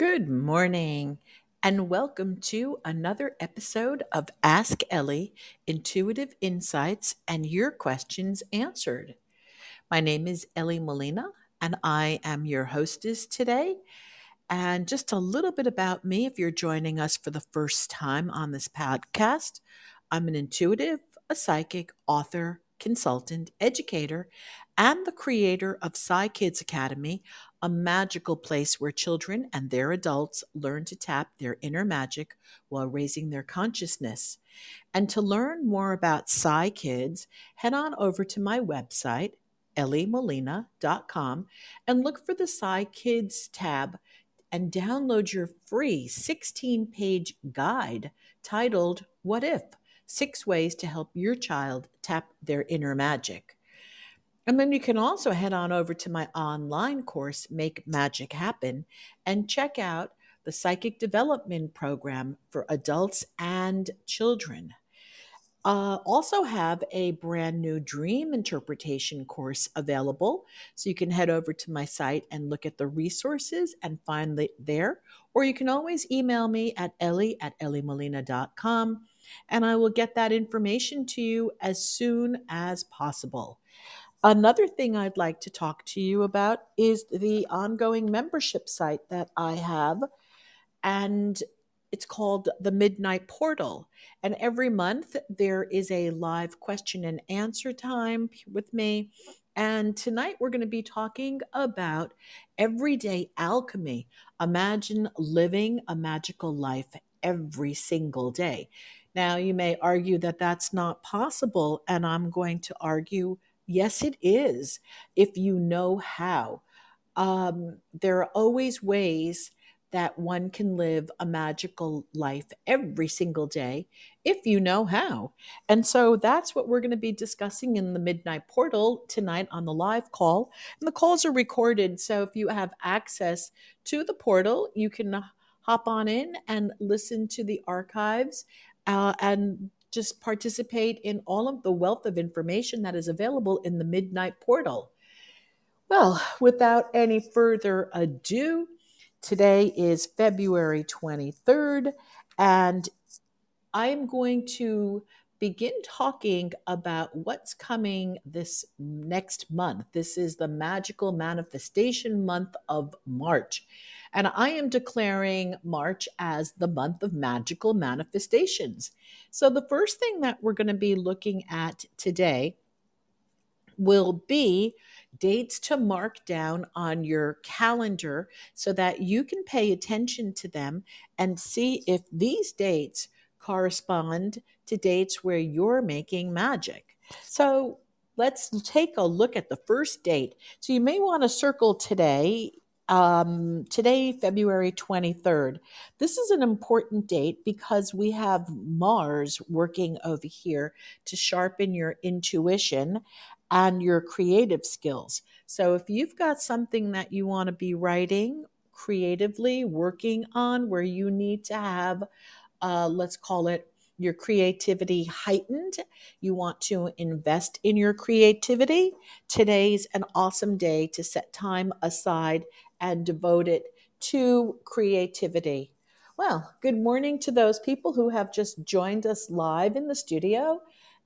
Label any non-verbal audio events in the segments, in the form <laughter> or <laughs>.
Good morning, and welcome to another episode of Ask Ellie Intuitive Insights and Your Questions Answered. My name is Ellie Molina, and I am your hostess today. And just a little bit about me if you're joining us for the first time on this podcast. I'm an intuitive, a psychic, author, consultant, educator, and the creator of Psy Kids Academy, a magical place where children and their adults learn to tap their inner magic while raising their consciousness. And to learn more about Psy Kids, head on over to my website, elliemolina.com, and look for the Psy Kids tab and download your free 16 page guide titled What If? Six Ways to Help Your Child Tap Their Inner Magic. And then you can also head on over to my online course, Make Magic Happen, and check out the Psychic Development Program for adults and children. Uh, also have a brand new dream interpretation course available. So you can head over to my site and look at the resources and find it there. Or you can always email me at ellie at elliemolina.com and I will get that information to you as soon as possible. Another thing I'd like to talk to you about is the ongoing membership site that I have. And it's called the Midnight Portal. And every month there is a live question and answer time with me. And tonight we're going to be talking about everyday alchemy. Imagine living a magical life every single day. Now, you may argue that that's not possible, and I'm going to argue yes, it is, if you know how. Um, there are always ways that one can live a magical life every single day if you know how. And so that's what we're going to be discussing in the Midnight Portal tonight on the live call. And the calls are recorded. So if you have access to the portal, you can hop on in and listen to the archives uh, and just participate in all of the wealth of information that is available in the Midnight Portal. Well, without any further ado, Today is February 23rd, and I'm going to begin talking about what's coming this next month. This is the magical manifestation month of March. And I am declaring March as the month of magical manifestations. So, the first thing that we're going to be looking at today will be dates to mark down on your calendar so that you can pay attention to them and see if these dates correspond to dates where you're making magic. So let's take a look at the first date. So you may want to circle today. Um, today, February 23rd. This is an important date because we have Mars working over here to sharpen your intuition and your creative skills. So if you've got something that you want to be writing creatively, working on, where you need to have, uh, let's call it, your creativity heightened, you want to invest in your creativity, today's an awesome day to set time aside and devote it to creativity. Well, good morning to those people who have just joined us live in the studio.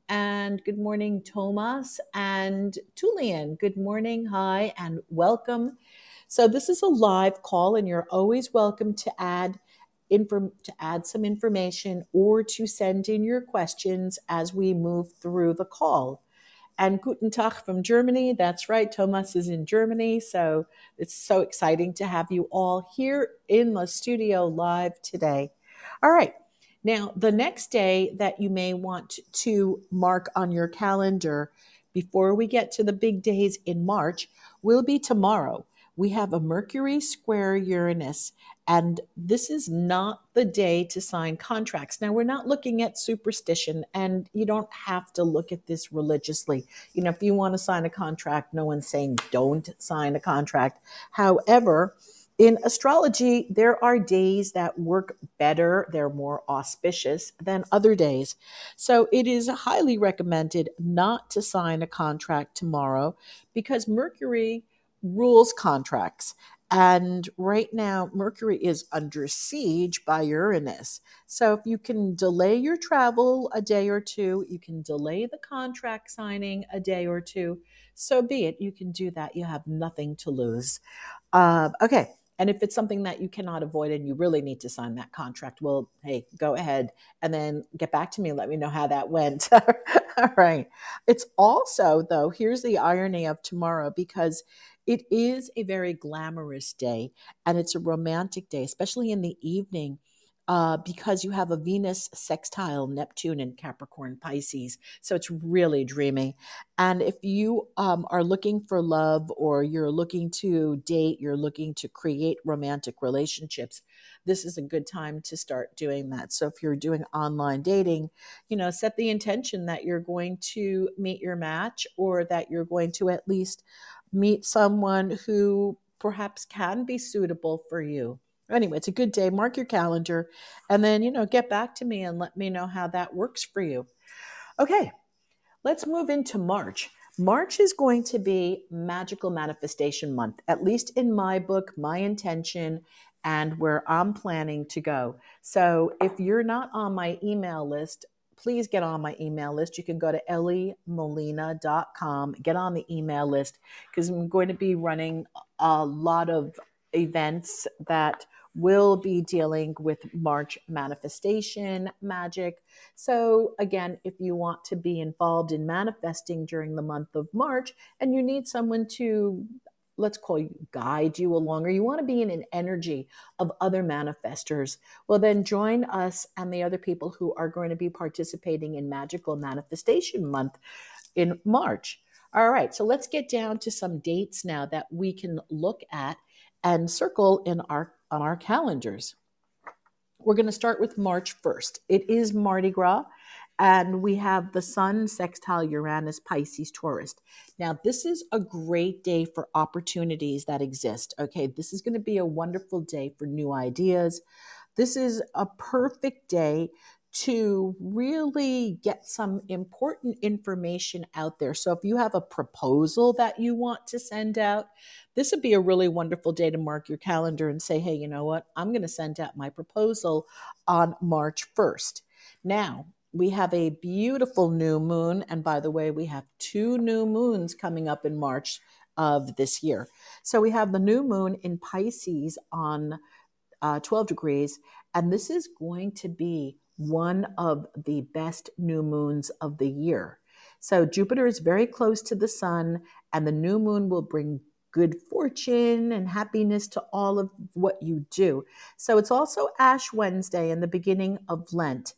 And good morning, Thomas and Tulian. Good morning, hi, and welcome. So this is a live call, and you're always welcome to add inform to add some information or to send in your questions as we move through the call. And Guten Tag from Germany. That's right, Thomas is in Germany. So it's so exciting to have you all here in the studio live today. All right. Now, the next day that you may want to mark on your calendar before we get to the big days in March will be tomorrow. We have a Mercury square Uranus, and this is not the day to sign contracts. Now, we're not looking at superstition, and you don't have to look at this religiously. You know, if you want to sign a contract, no one's saying don't sign a contract. However, in astrology, there are days that work better, they're more auspicious than other days. So it is highly recommended not to sign a contract tomorrow because Mercury rules contracts. And right now, Mercury is under siege by Uranus. So if you can delay your travel a day or two, you can delay the contract signing a day or two, so be it. You can do that. You have nothing to lose. Uh, okay. And if it's something that you cannot avoid and you really need to sign that contract, well, hey, go ahead and then get back to me let me know how that went. <laughs> All right. It's also, though, here's the irony of tomorrow because it is a very glamorous day and it's a romantic day, especially in the evening uh, because you have a Venus sextile Neptune in Capricorn Pisces. So it's really dreamy. And if you um, are looking for love or you're looking to date, you're looking to create romantic relationships, this is a good time to start doing that. So if you're doing online dating, you know, set the intention that you're going to meet your match or that you're going to at least meet someone who perhaps can be suitable for you anyway, it's a good day. Mark your calendar and then, you know, get back to me and let me know how that works for you. Okay, let's move into March. March is going to be Magical Manifestation Month, at least in my book, my intention, and where I'm planning to go. So if you're not on my email list, please get on my email list. You can go to elliemolina.com, get on the email list because I'm going to be running a lot of events that will be dealing with March manifestation magic. So, again, if you want to be involved in manifesting during the month of March and you need someone to let's call you guide you along or you want to be in an energy of other manifestors well then join us and the other people who are going to be participating in magical manifestation month in march all right so let's get down to some dates now that we can look at and circle in our on our calendars. We're going to start with March 1st. It is Mardi Gras, and we have the Sun sextile Uranus Pisces Taurus. Now, this is a great day for opportunities that exist. Okay, this is going to be a wonderful day for new ideas. This is a perfect day to really get some important information out there. So, if you have a proposal that you want to send out, this would be a really wonderful day to mark your calendar and say, hey, you know what? I'm going to send out my proposal on March 1st. Now, we have a beautiful new moon. And by the way, we have two new moons coming up in March of this year. So, we have the new moon in Pisces on uh, 12 degrees. And this is going to be one of the best new moons of the year. So Jupiter is very close to the sun, and the new moon will bring good fortune and happiness to all of what you do. So it's also Ash Wednesday and the beginning of Lent.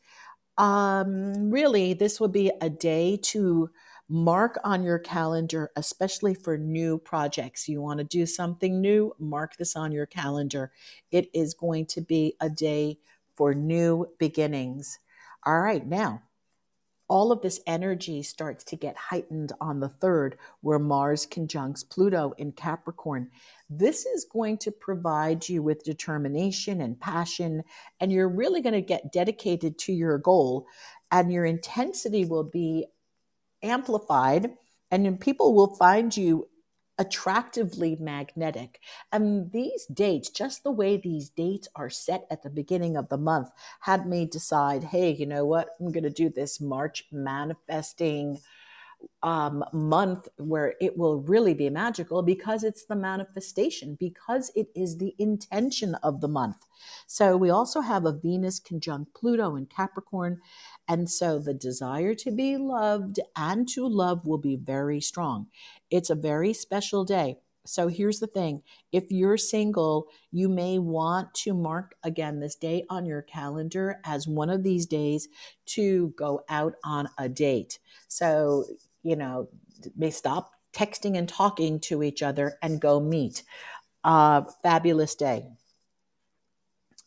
Um, really, this will be a day to mark on your calendar, especially for new projects. You want to do something new, mark this on your calendar. It is going to be a day for new beginnings. All right, now all of this energy starts to get heightened on the third, where Mars conjuncts Pluto in Capricorn. This is going to provide you with determination and passion, and you're really going to get dedicated to your goal, and your intensity will be amplified, and people will find you attractively magnetic. And these dates, just the way these dates are set at the beginning of the month, had me decide hey, you know what? I'm going to do this March manifesting um, month where it will really be magical because it's the manifestation, because it is the intention of the month. So we also have a Venus conjunct Pluto in Capricorn. And so the desire to be loved and to love will be very strong. It's a very special day. So here's the thing if you're single, you may want to mark again this day on your calendar as one of these days to go out on a date. So you know, may stop texting and talking to each other and go meet. Uh, fabulous day.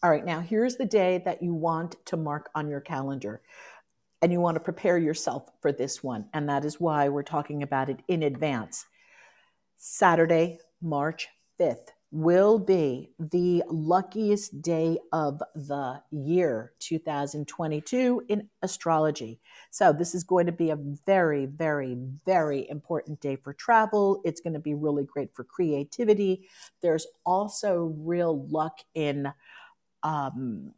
All right, now here's the day that you want to mark on your calendar. And you want to prepare yourself for this one. And that is why we're talking about it in advance. Saturday, March 5th. will be the luckiest day of the year 2022 in astrology. So, this is going to be a very, very, very important day for travel. It's going to be really great for creativity. There's also real luck in um,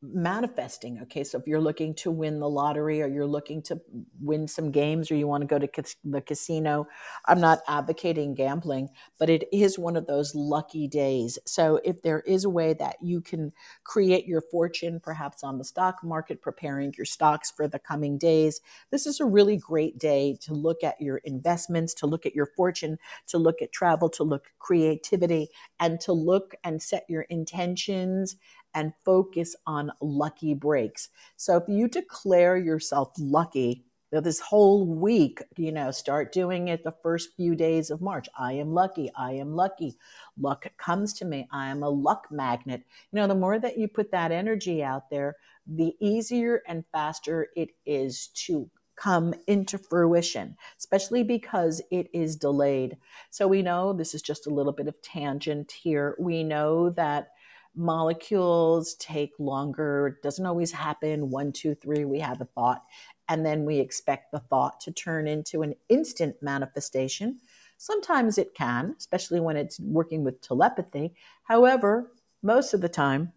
manifesting. Okay, so if you're looking to win the lottery or you're looking to win some games or you want to go to the casino, I'm not advocating gambling, but it is one of those lucky days. So if there is a way that you can create your fortune, perhaps on the stock market, preparing your stocks for the coming days, this is a really great day to look at your investments, to look at your fortune, to look at travel, to look at creativity, and to look and set your intentions and focus on lucky breaks. So if you declare yourself lucky, this whole week, you know, start doing it the first few days of March. I am lucky. I am lucky. Luck comes to me. I am a luck magnet. You know, the more that you put that energy out there, the easier and faster it is to come into fruition, especially because it is delayed. So we know this is just a little bit of tangent here. We know that molecules take longer. It doesn't always happen. One, two, three, we have a thought. And then we expect the thought to turn into an instant manifestation. Sometimes it can, especially when it's working with telepathy. However, most of the time,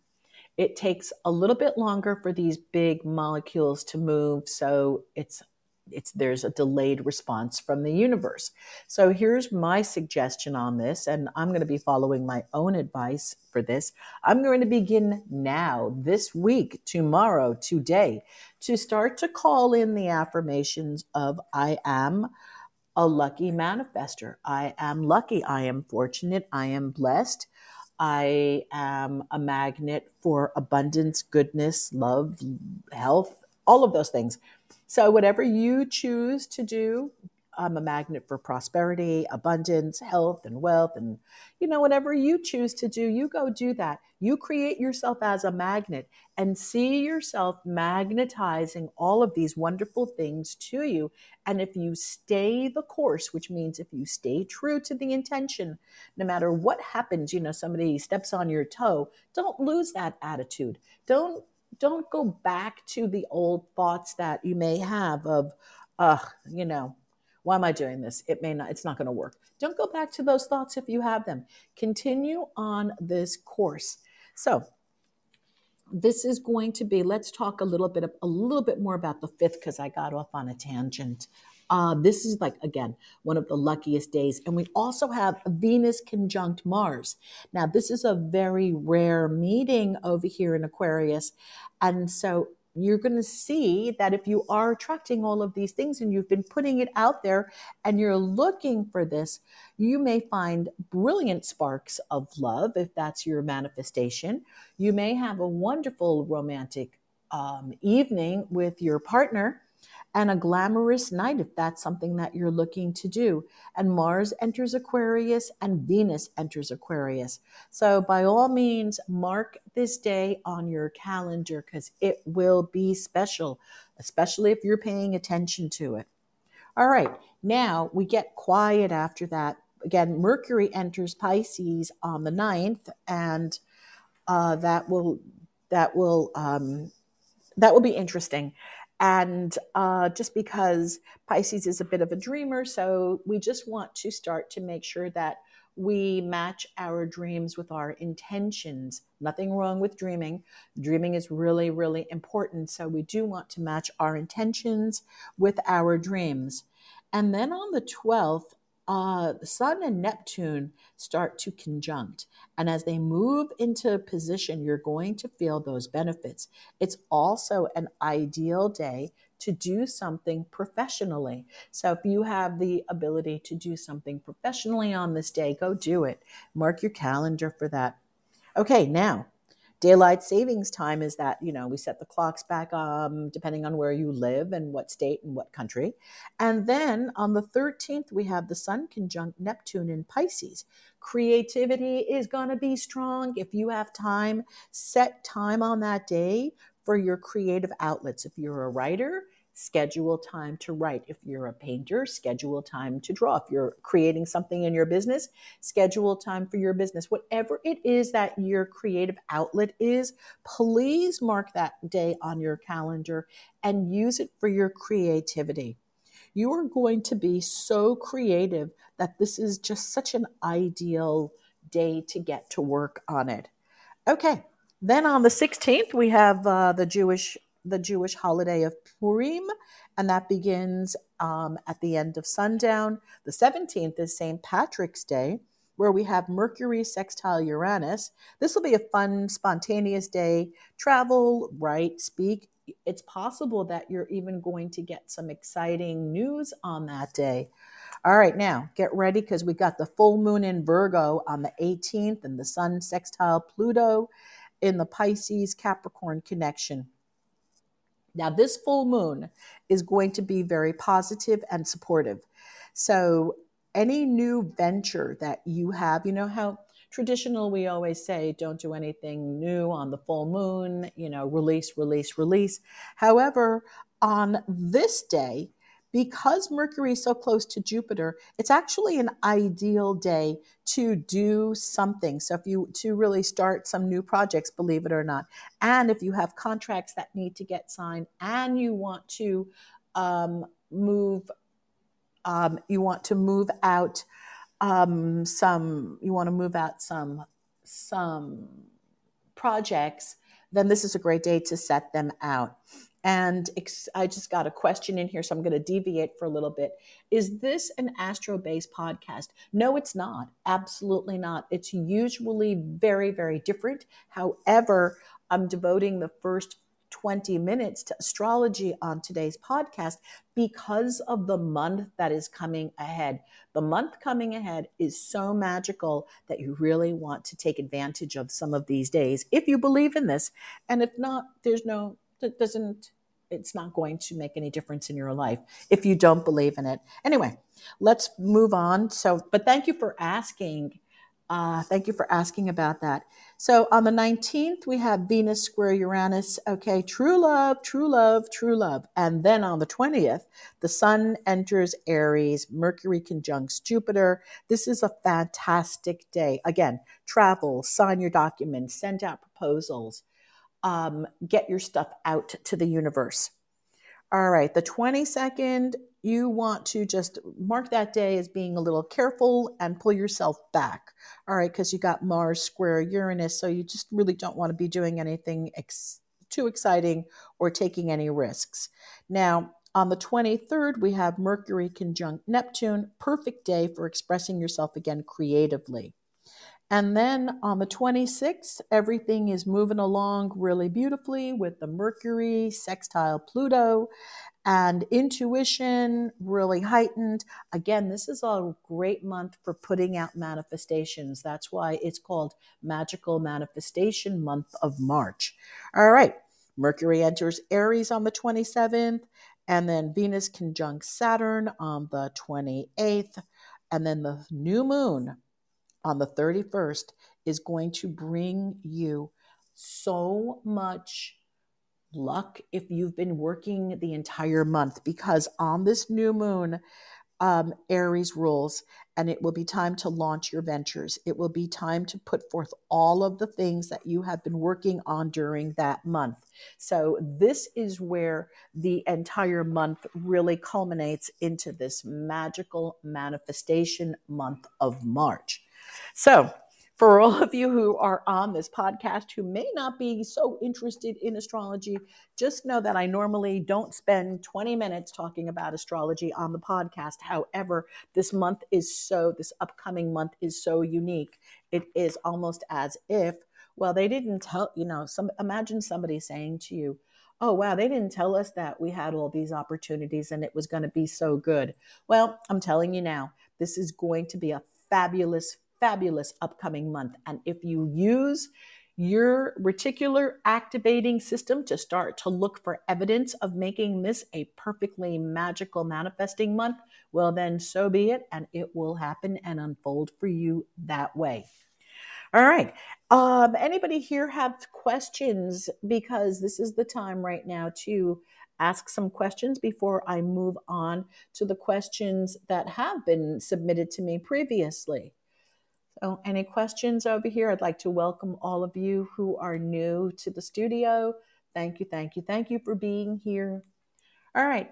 it takes a little bit longer for these big molecules to move. So it's it's there's a delayed response from the universe. So here's my suggestion on this and I'm going to be following my own advice for this. I'm going to begin now this week, tomorrow, today to start to call in the affirmations of I am a lucky manifester. I am lucky, I am fortunate, I am blessed. I am a magnet for abundance, goodness, love, health, all of those things. So, whatever you choose to do, I'm a magnet for prosperity, abundance, health, and wealth. And, you know, whatever you choose to do, you go do that. You create yourself as a magnet and see yourself magnetizing all of these wonderful things to you. And if you stay the course, which means if you stay true to the intention, no matter what happens, you know, somebody steps on your toe, don't lose that attitude. Don't don't go back to the old thoughts that you may have of, uh, you know, why am I doing this? It may not, it's not going to work. Don't go back to those thoughts if you have them. Continue on this course. So, this is going to be let's talk a little bit of, a little bit more about the fifth because i got off on a tangent uh, this is like, again, one of the luckiest days. And we also have Venus conjunct Mars. Now, this is a very rare meeting over here in Aquarius. And so you're going to see that if you are attracting all of these things and you've been putting it out there and you're looking for this, you may find brilliant sparks of love if that's your manifestation. You may have a wonderful romantic um, evening with your partner and a glamorous night if that's something that you're looking to do. And Mars enters Aquarius and Venus enters Aquarius. So, by all means, mark this day on your calendar because it will be special, especially if you're paying attention to it. All right, now we get quiet after that. Again, Mercury enters Pisces on the 9th, and uh, that will that will um, that will be interesting and uh, just because Pisces is a bit of a dreamer, so we just want to start to make sure that we match our dreams with our intentions. Nothing wrong with dreaming. Dreaming is really, really important. So we do want to match our intentions with our dreams. And then on the 12th, uh, the Sun and Neptune start to conjunct. And as they move into position, you're going to feel those benefits. It's also an ideal day to do something professionally. So if you have the ability to do something professionally on this day, go do it. Mark your calendar for that. Okay, now daylight savings time is that you know we set the clocks back um, depending on where you live and what state and what country. And then on the 13th we have the sun conjunct neptune in pisces. Creativity is going to be strong if you have time. Set time on that day for your creative outlets. If you're a writer schedule time to write. If you're a painter, schedule time to draw. If you're creating something in your business, schedule time for your business. Whatever it is that your creative outlet is, please mark that day on your calendar and use it for your creativity. You are going to be so creative that this is just such an ideal day to get to work on it. Okay, then on the 16th, we have uh, the Jewish the Jewish holiday of Purim, and that begins um, at the end of sundown. The 17th is St. Patrick's Day, where we have Mercury sextile Uranus. This will be a fun, spontaneous day. Travel, write, speak. It's possible that you're even going to get some exciting news on that day. All right, now get ready because we got the full moon in Virgo on the 18th and the sun sextile Pluto in the Pisces Capricorn connection. Now, this full moon is going to be very positive and supportive. So, any new venture that you have, you know how traditional we always say don't do anything new on the full moon, you know, release, release, release. However, on this day, because Mercury is so close to Jupiter, it's actually an ideal day to do something. So if you to really start some new projects, believe it or not, and if you have contracts that need to get signed, and you want to um, move, um, you want to move out um, some, you want to move out some some projects, then this is a great day to set them out. And I just got a question in here, so I'm going to deviate for a little bit. Is this an astro based podcast? No, it's not. Absolutely not. It's usually very, very different. However, I'm devoting the first 20 minutes to astrology on today's podcast because of the month that is coming ahead. The month coming ahead is so magical that you really want to take advantage of some of these days if you believe in this. And if not, there's no that doesn't it's not going to make any difference in your life if you don't believe in it. Anyway let's move on. So but thank you for asking uh, thank you for asking about that. So on the 19th we have venus square uranus. Okay true love true love true love. And then on the 20th the sun enters aries mercury conjuncts jupiter. This is a fantastic day. Again travel sign your documents send out proposals um, get your stuff out to the universe. All right, the 22nd, you want to just mark that day as being a little careful and pull yourself back. All right, because you got Mars square Uranus, so you just really don't want to be doing anything ex- too exciting or taking any risks. Now, on the 23rd, we have Mercury conjunct Neptune, perfect day for expressing yourself again creatively. And then on the 26th, everything is moving along really beautifully with the Mercury sextile Pluto and intuition really heightened. Again, this is a great month for putting out manifestations. That's why it's called Magical Manifestation Month of March. All right, Mercury enters Aries on the 27th, and then Venus conjunct Saturn on the 28th, and then the new moon on the 31st is going to bring you so much luck if you've been working the entire month because on this new moon um, Aries rules, and it will be time to launch your ventures. It will be time to put forth all of the things that you have been working on during that month. So, this is where the entire month really culminates into this magical manifestation month of March. So, for all of you who are on this podcast who may not be so interested in astrology, just know that I normally don't spend 20 minutes talking about astrology on the podcast. However, this month is so, this upcoming month is so unique. It is almost as if, well, they didn't tell, you know, some imagine somebody saying to you, oh wow they didn't tell us that we had all these opportunities and it was going to be so good well i'm telling you now this is going to be a fabulous fabulous upcoming month. And if you use your reticular activating system to start to look for evidence of making this a perfectly magical manifesting month, well, then so be it. And it will happen and unfold for you that way. All right. Um, anybody here have questions? Because this is the time right now to ask some questions before I move on to the questions that have been submitted to me previously. So, any questions over here? I'd like to welcome all of you who are new to the studio. Thank you, thank you, thank you for being here. All right.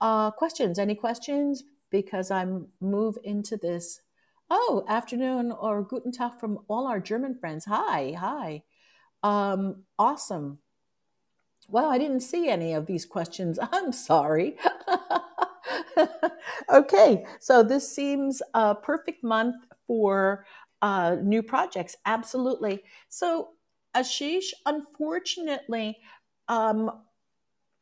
Uh, questions? Any questions? Because I'm move into this. Oh, afternoon or guten Tag from all our German friends. Hi, hi. Um, awesome. Well, I didn't see any of these questions. <laughs> I'm sorry. <laughs> okay, so this seems a perfect month for uh, new projects. Absolutely. So, Ashish, unfortunately, um,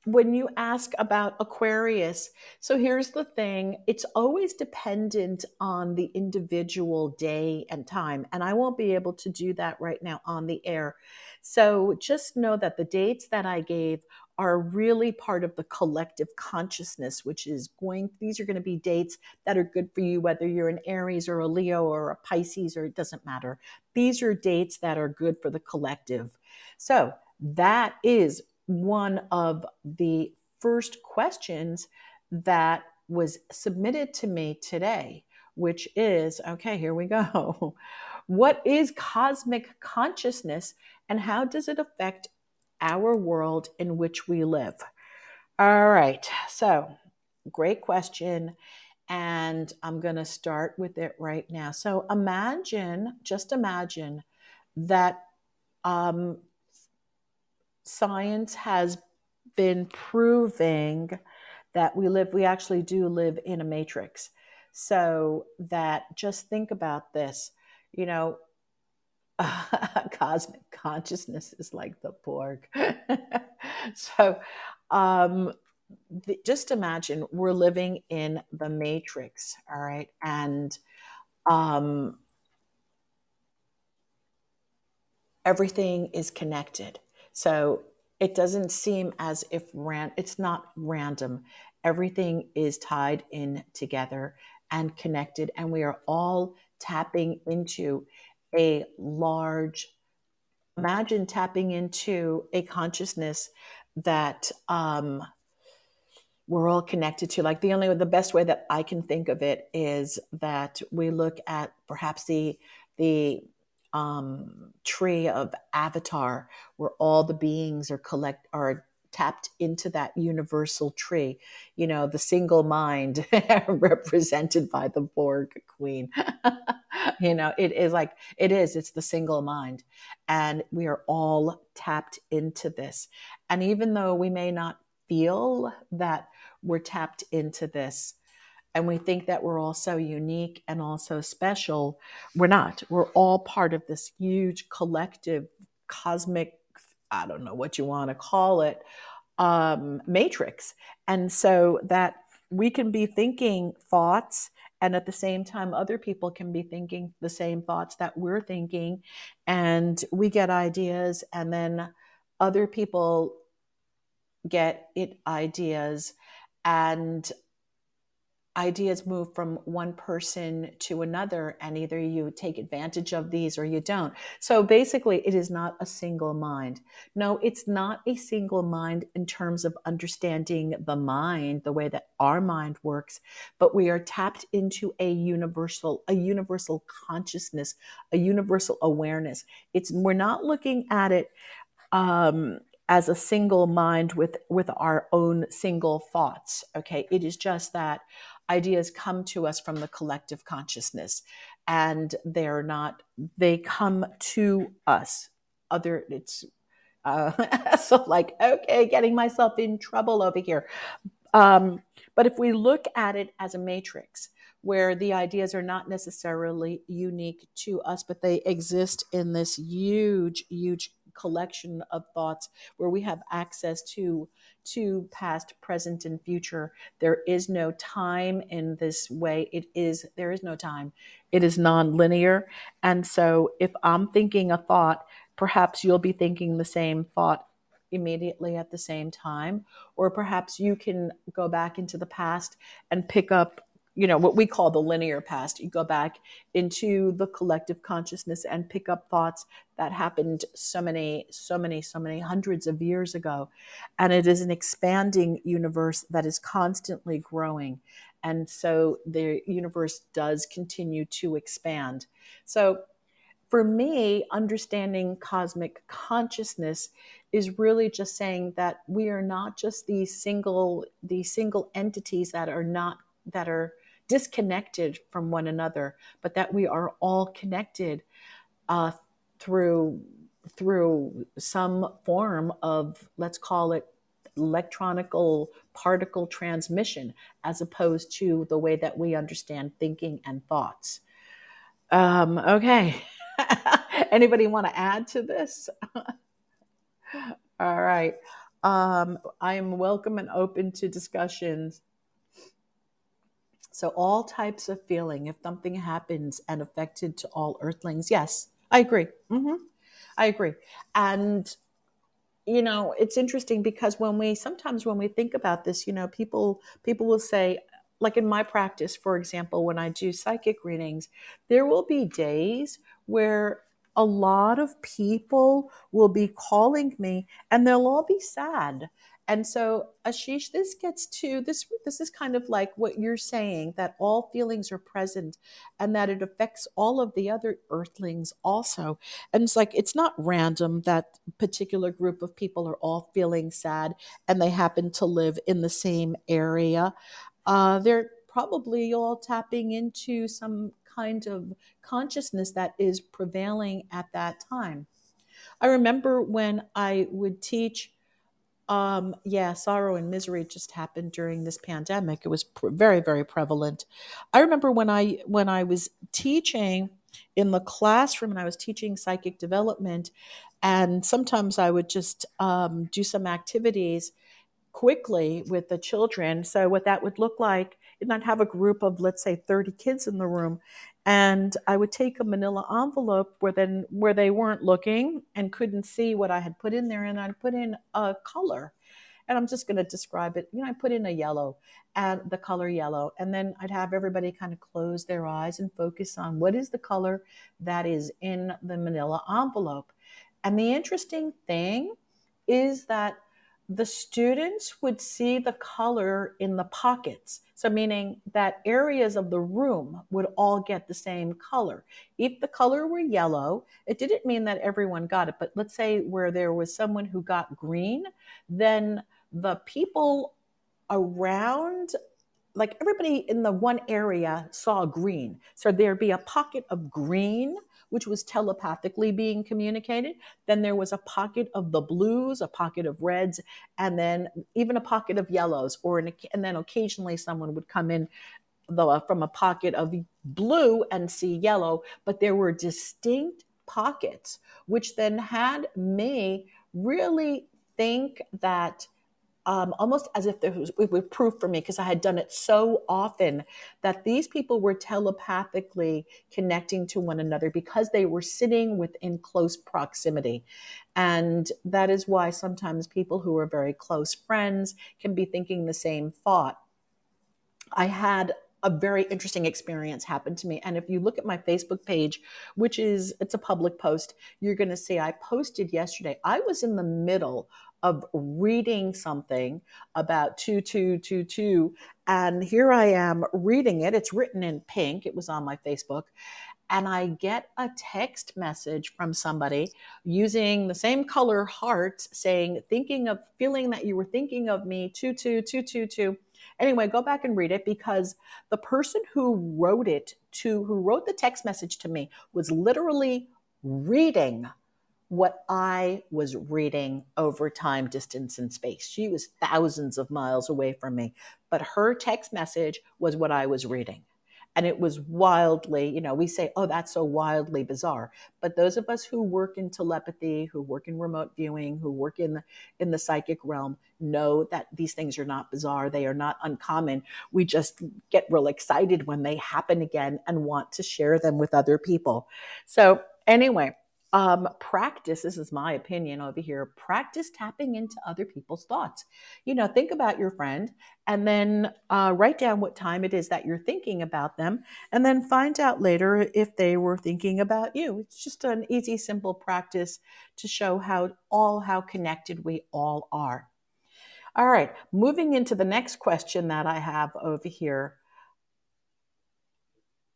when you ask about Aquarius, so here's the thing it's always dependent on the individual day and time. And I won't be able to do that right now on the air. So just know that the dates that I gave are really part of the collective consciousness, which is going, these are going to be dates that are good for you, whether you're an Aries or a Leo or a Pisces, or it doesn't matter. These are dates that are good for the collective. So that is one of the first questions that was submitted to me today, which is okay, here we go. <laughs> What is cosmic consciousness and how does it affect our world in which we live? All right, so great question. And I'm going to start with it right now. So imagine, just imagine that um, science has been proving that we live, we actually do live in a matrix. So that just think about this, you know, <laughs> cosmic consciousness is like the Borg. <laughs> so um, the, just imagine we're living in the matrix, all right? And um, everything is connected. So it doesn't seem as if ran it's not random. Everything is tied in together and connected, and we are all tapping into a large imagine tapping into a consciousness that um, we're all connected to. Like the only the best way that i can think of it is that we look at perhaps the the um, tree of Avatar, where all the beings are collect are tapped into that universal tree. You know, the single mind <laughs> represented by the Borg Queen. <laughs> you know, it is like it is. It's the single mind, and we are all tapped into this. And even though we may not feel that we're tapped into this, and we think that we're all so unique and also special. We're not. We're all part of this huge collective cosmic, I don't know what you want to call it, um, matrix. And so that we can be thinking thoughts and at the same time other people can be thinking the same thoughts that we're thinking and we get ideas and then other people get it ideas and ideas move from one person to another and either you take advantage of these or you don't. So basically it is not a single mind. No it's not a single mind in terms of understanding the mind the way that our mind works but we are tapped into a universal a universal consciousness a universal awareness. It's we're not looking at it um as a single mind with with our own single thoughts okay? It is just that ideas come to us from the collective consciousness and they're not they come to us. Other it's uh, <laughs> so like okay getting myself in trouble over here. Um, but if we look at it as a matrix where the ideas are not necessarily unique to us but they exist in this huge huge collection of thoughts where we have access to to past present and future. There is no time in this way. It is there is no time. It is non-linear. And so if i'm thinking a thought perhaps you'll be thinking the same thought immediately at the same time. Or perhaps you can go back into the past and pick up you know what we call the linear past. You go back into the collective consciousness and pick up thoughts that happened so many so many so many hundreds of years ago. And it is an expanding universe that is constantly growing. And so the universe does continue to expand. So for me understanding cosmic consciousness is really just saying that we are not just these single these single entities that are not that are disconnected from one another, but that we are all connected uh, through through some form of let's call it electronical particle transmission as opposed to the way that we understand thinking and thoughts. Um, okay. <laughs> Anybody want to add to this? <laughs> All right. Um, i am welcome and open to discussions so, all types of feeling, if something happens and affected to all earthlings, yes, I agree. Mm-hmm. I agree. And, you know, it's interesting because when we sometimes when we think about this, you know, people people will say, like in my practice, for example, when I do psychic readings, there will be days where a lot of people will be calling me and they'll all be sad and so, Ashish, this gets to this. This is kind of like what you're saying that all feelings are present, and that it affects all of the other Earthlings also. And it's like it's not random that particular group of people are all feeling sad, and they happen to live in the same area. Uh, they're probably all tapping into some kind of consciousness that is prevailing at that time. I remember when I would teach um, yeah, sorrow and misery just happened during this pandemic. It was pr- very, very prevalent. I remember when I when I was teaching in the classroom and I was teaching psychic development, and sometimes I would just um, do some activities quickly with the children. So what that would look like, and I'd have a group of let's say 30 kids in the room, and I would take a manila envelope where then where they weren't looking and couldn't see what I had put in there and I'd put in a color and I'm just going to describe it. You know, I put in a yellow and the color yellow, and then I'd have everybody kind of close their eyes and focus on what is the color that is in the manila envelope. And the interesting thing is that the students would see the color in the pockets. So, meaning that areas of the room would all get the same color. If the color were yellow, it didn't mean that everyone got it, but let's say where there was someone who got green, then the people around like everybody in the one area saw green. So there'd be a pocket of green which was telepathically being communicated. Then there was a pocket of the blues, a pocket of reds, and then even a pocket of yellows. Or an, and then occasionally someone would come in the, from a pocket of blue and see yellow. But there were distinct pockets, which then had me really think that um, almost as if there was, it was proof for me because I had done it so often that these people were telepathically connecting to one another because they were sitting within close proximity. And that is why sometimes people who are very close friends can be thinking the same thought. I had a very interesting experience happened to me and if you look at my facebook page which is it's a public post you're going to see i posted yesterday i was in the middle of reading something about 2222 and here I am reading it. It's written in pink. It was on my Facebook. And I get a text message from somebody using the same color hearts saying thinking of feeling that you were thinking of me 22222 anyway go back and read it because the person who wrote it to who wrote the text message to me was literally reading what I was reading over time, distance, and space. She was thousands of miles away from me, but her text message was what I was reading. And it was wildly, you know, we say, oh, that's so wildly bizarre. But those of us who work in telepathy, who work in remote viewing, who work in the, in the psychic realm, know that these things are not bizarre. They are not uncommon. We just get real excited when they happen again and want to share them with other people. So, anyway, um, practice this is my opinion over here practice tapping into other people's thoughts. You know think about your friend and then uh, write down what time it is that you're thinking about them and then find out later if they were thinking about you. It's just an easy simple practice to show how all how connected we all are. All right moving into the next question that i have over here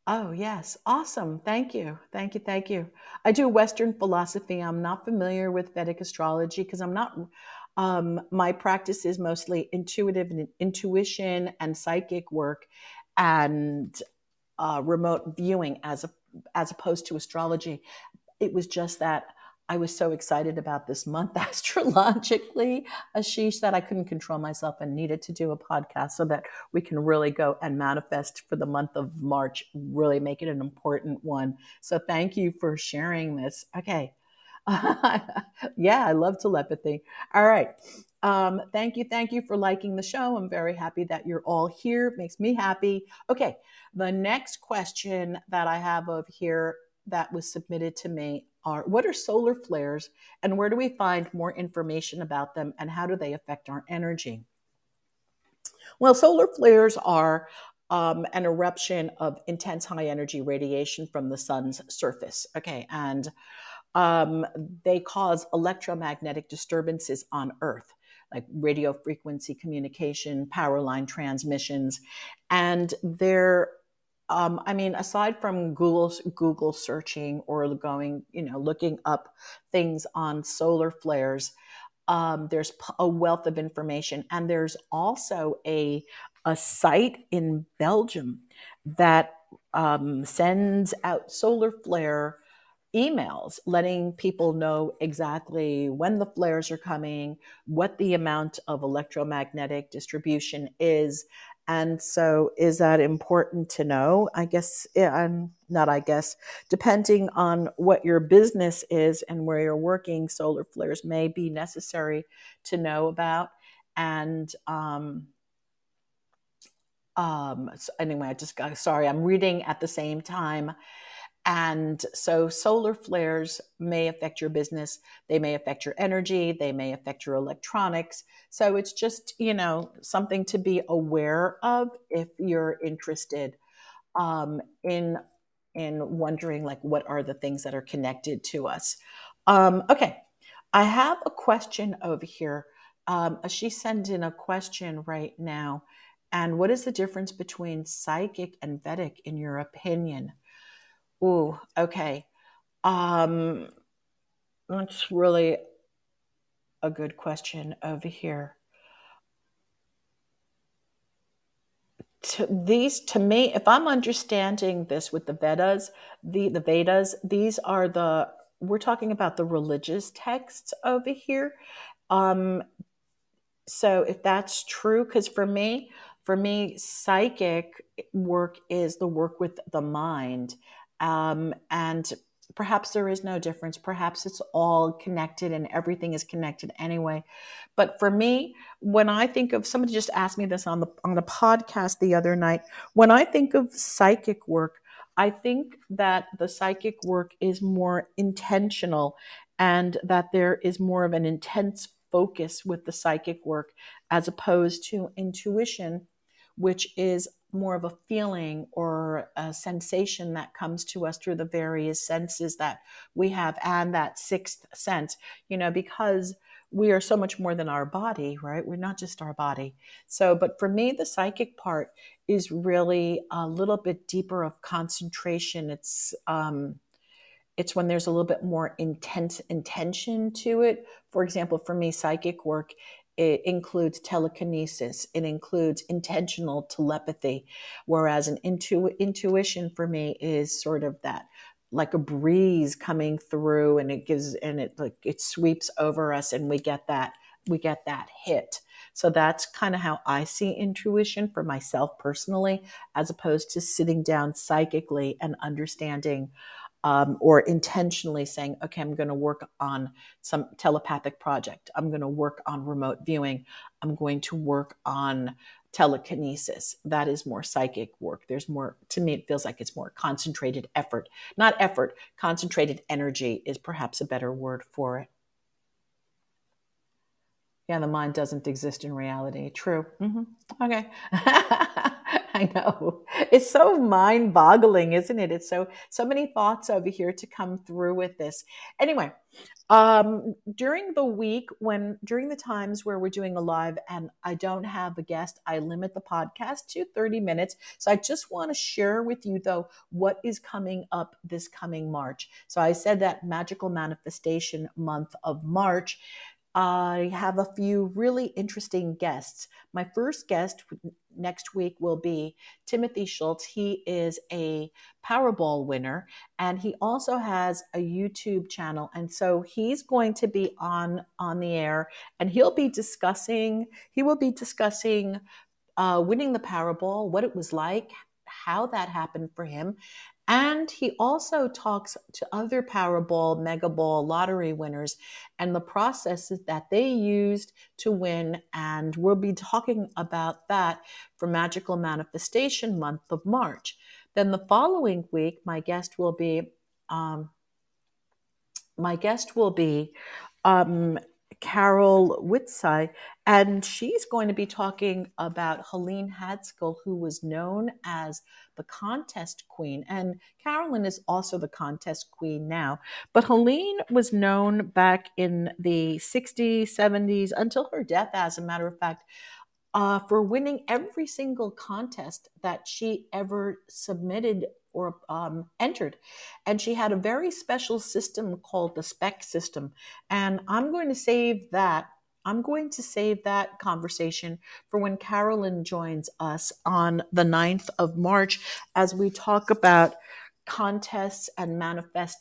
Oh, yes. Awesome. Thank you. Thank you. Thank you. I do Western philosophy. I'm not familiar with Vedic astrology because I'm not, um, my practice is mostly intuitive and intuition and psychic work and uh, remote viewing as a, as opposed to astrology. It was just that I was so excited about this month <laughs> astrologically, Ashish, that I couldn't control myself and needed to do a podcast so that we can really go and manifest for the month of March, really make it an important one. So thank you for sharing this. Okay. <laughs> yeah, I love telepathy. All right. Um, thank you. Thank you for liking the show. I'm very happy that you're all here. It makes me happy. Okay. The next question that I have over here that was submitted to me are what are solar flares and where do we find more information about them and how do they affect our energy? Well, solar flares are um, an eruption of intense high energy radiation from the sun's surface. Okay, and um, they cause electromagnetic disturbances on Earth, like radio frequency communication, power line transmissions, and they're um, I mean, aside from Google Google searching or going, you know, looking up things on solar flares, um, there's a wealth of information, and there's also a a site in Belgium that um, sends out solar flare emails letting people know exactly when the flares are coming, what the amount of electromagnetic distribution is, and so, is that important to know? I guess, I'm not, I guess, depending on what your business is and where you're working, solar flares may be necessary to know about. And, um, um, so anyway, I just got sorry, I'm reading at the same time and so solar flares may affect your business, they may affect your energy, they may affect your electronics. So it's just, you know, something to be aware of if you're interested um, in in wondering like what are the things that are connected to us. Um, okay, I have a question over here. Um, she sends in a question right now. And what is the difference between psychic and Vedic in your opinion? Ooh, okay. Um, that's really a good question over here. To these, to me, if I'm understanding this with the Vedas, the the Vedas, these are the we're talking about the religious texts over here. Um, so if that's true, because for me, for me, psychic work is the work with the mind um, and perhaps there is no difference. Perhaps it's all connected and everything is connected anyway. But for me, when I think of somebody just asked me this on the on the podcast the other night, when I think of psychic work, I think that the psychic work is more intentional and that there is more of an intense focus with the psychic work as opposed to intuition, which is more of a feeling or a sensation that comes to us through the various senses that we have and that sixth sense, you know, because we are so much more than our body, right? We're not just our body. So, but for me, the psychic part is really a little bit deeper of concentration. It's, um, it's when there's a little bit more intense intention to it. For example, for me, psychic work it includes telekinesis it includes intentional telepathy whereas an intu- intuition for me is sort of that like a breeze coming through and it gives and it like it sweeps over us and we get that we get that hit. So that's kind of how i see intuition for myself personally as opposed to sitting down psychically and understanding um, or intentionally saying, okay, I'm going to work on some telepathic project. I'm going to work on remote viewing. I'm going to work on telekinesis. That is more psychic work. There's more, to me, it feels like it's more concentrated effort. Not effort, concentrated energy is perhaps a better word for it. Yeah, the mind doesn't exist in reality. True. Mm-hmm. Okay. <laughs> I know. It's so mind boggling, isn't it? It's so, so many thoughts over here to come through with this. Anyway, um, during the week, when during the times where we're doing a live and I don't have a guest, I limit the podcast to 30 minutes. So I just want to share with you, though, what is coming up this coming March. So I said that magical manifestation month of March. I have a few really interesting guests. My first guest next week will be Timothy Schultz. He is a Powerball winner and he also has a YouTube channel. And so he's going to be on on the air and he'll be discussing he will be discussing uh, winning the Powerball, what it was like, how that happened for him, and he also talks to other Powerball, Mega Ball lottery winners and the processes that they used to win. And we'll be talking about that for Magical Manifestation month of March. Then the following week, my guest will be um, my guest will be um, Carol Witzai, and she's going to be talking about Helene Hadsell, who was known as the contest queen. And Carolyn is also the contest queen now. But Helene was known back in the 60s, 70s, until her death, as a matter of fact, uh, for winning every single contest that she ever submitted or um, entered. And she had a very special system called the SPEC system. And I'm going to save that. I'm going to save that conversation for when Carolyn joins us on the 9th of March as we talk about contests and manifesting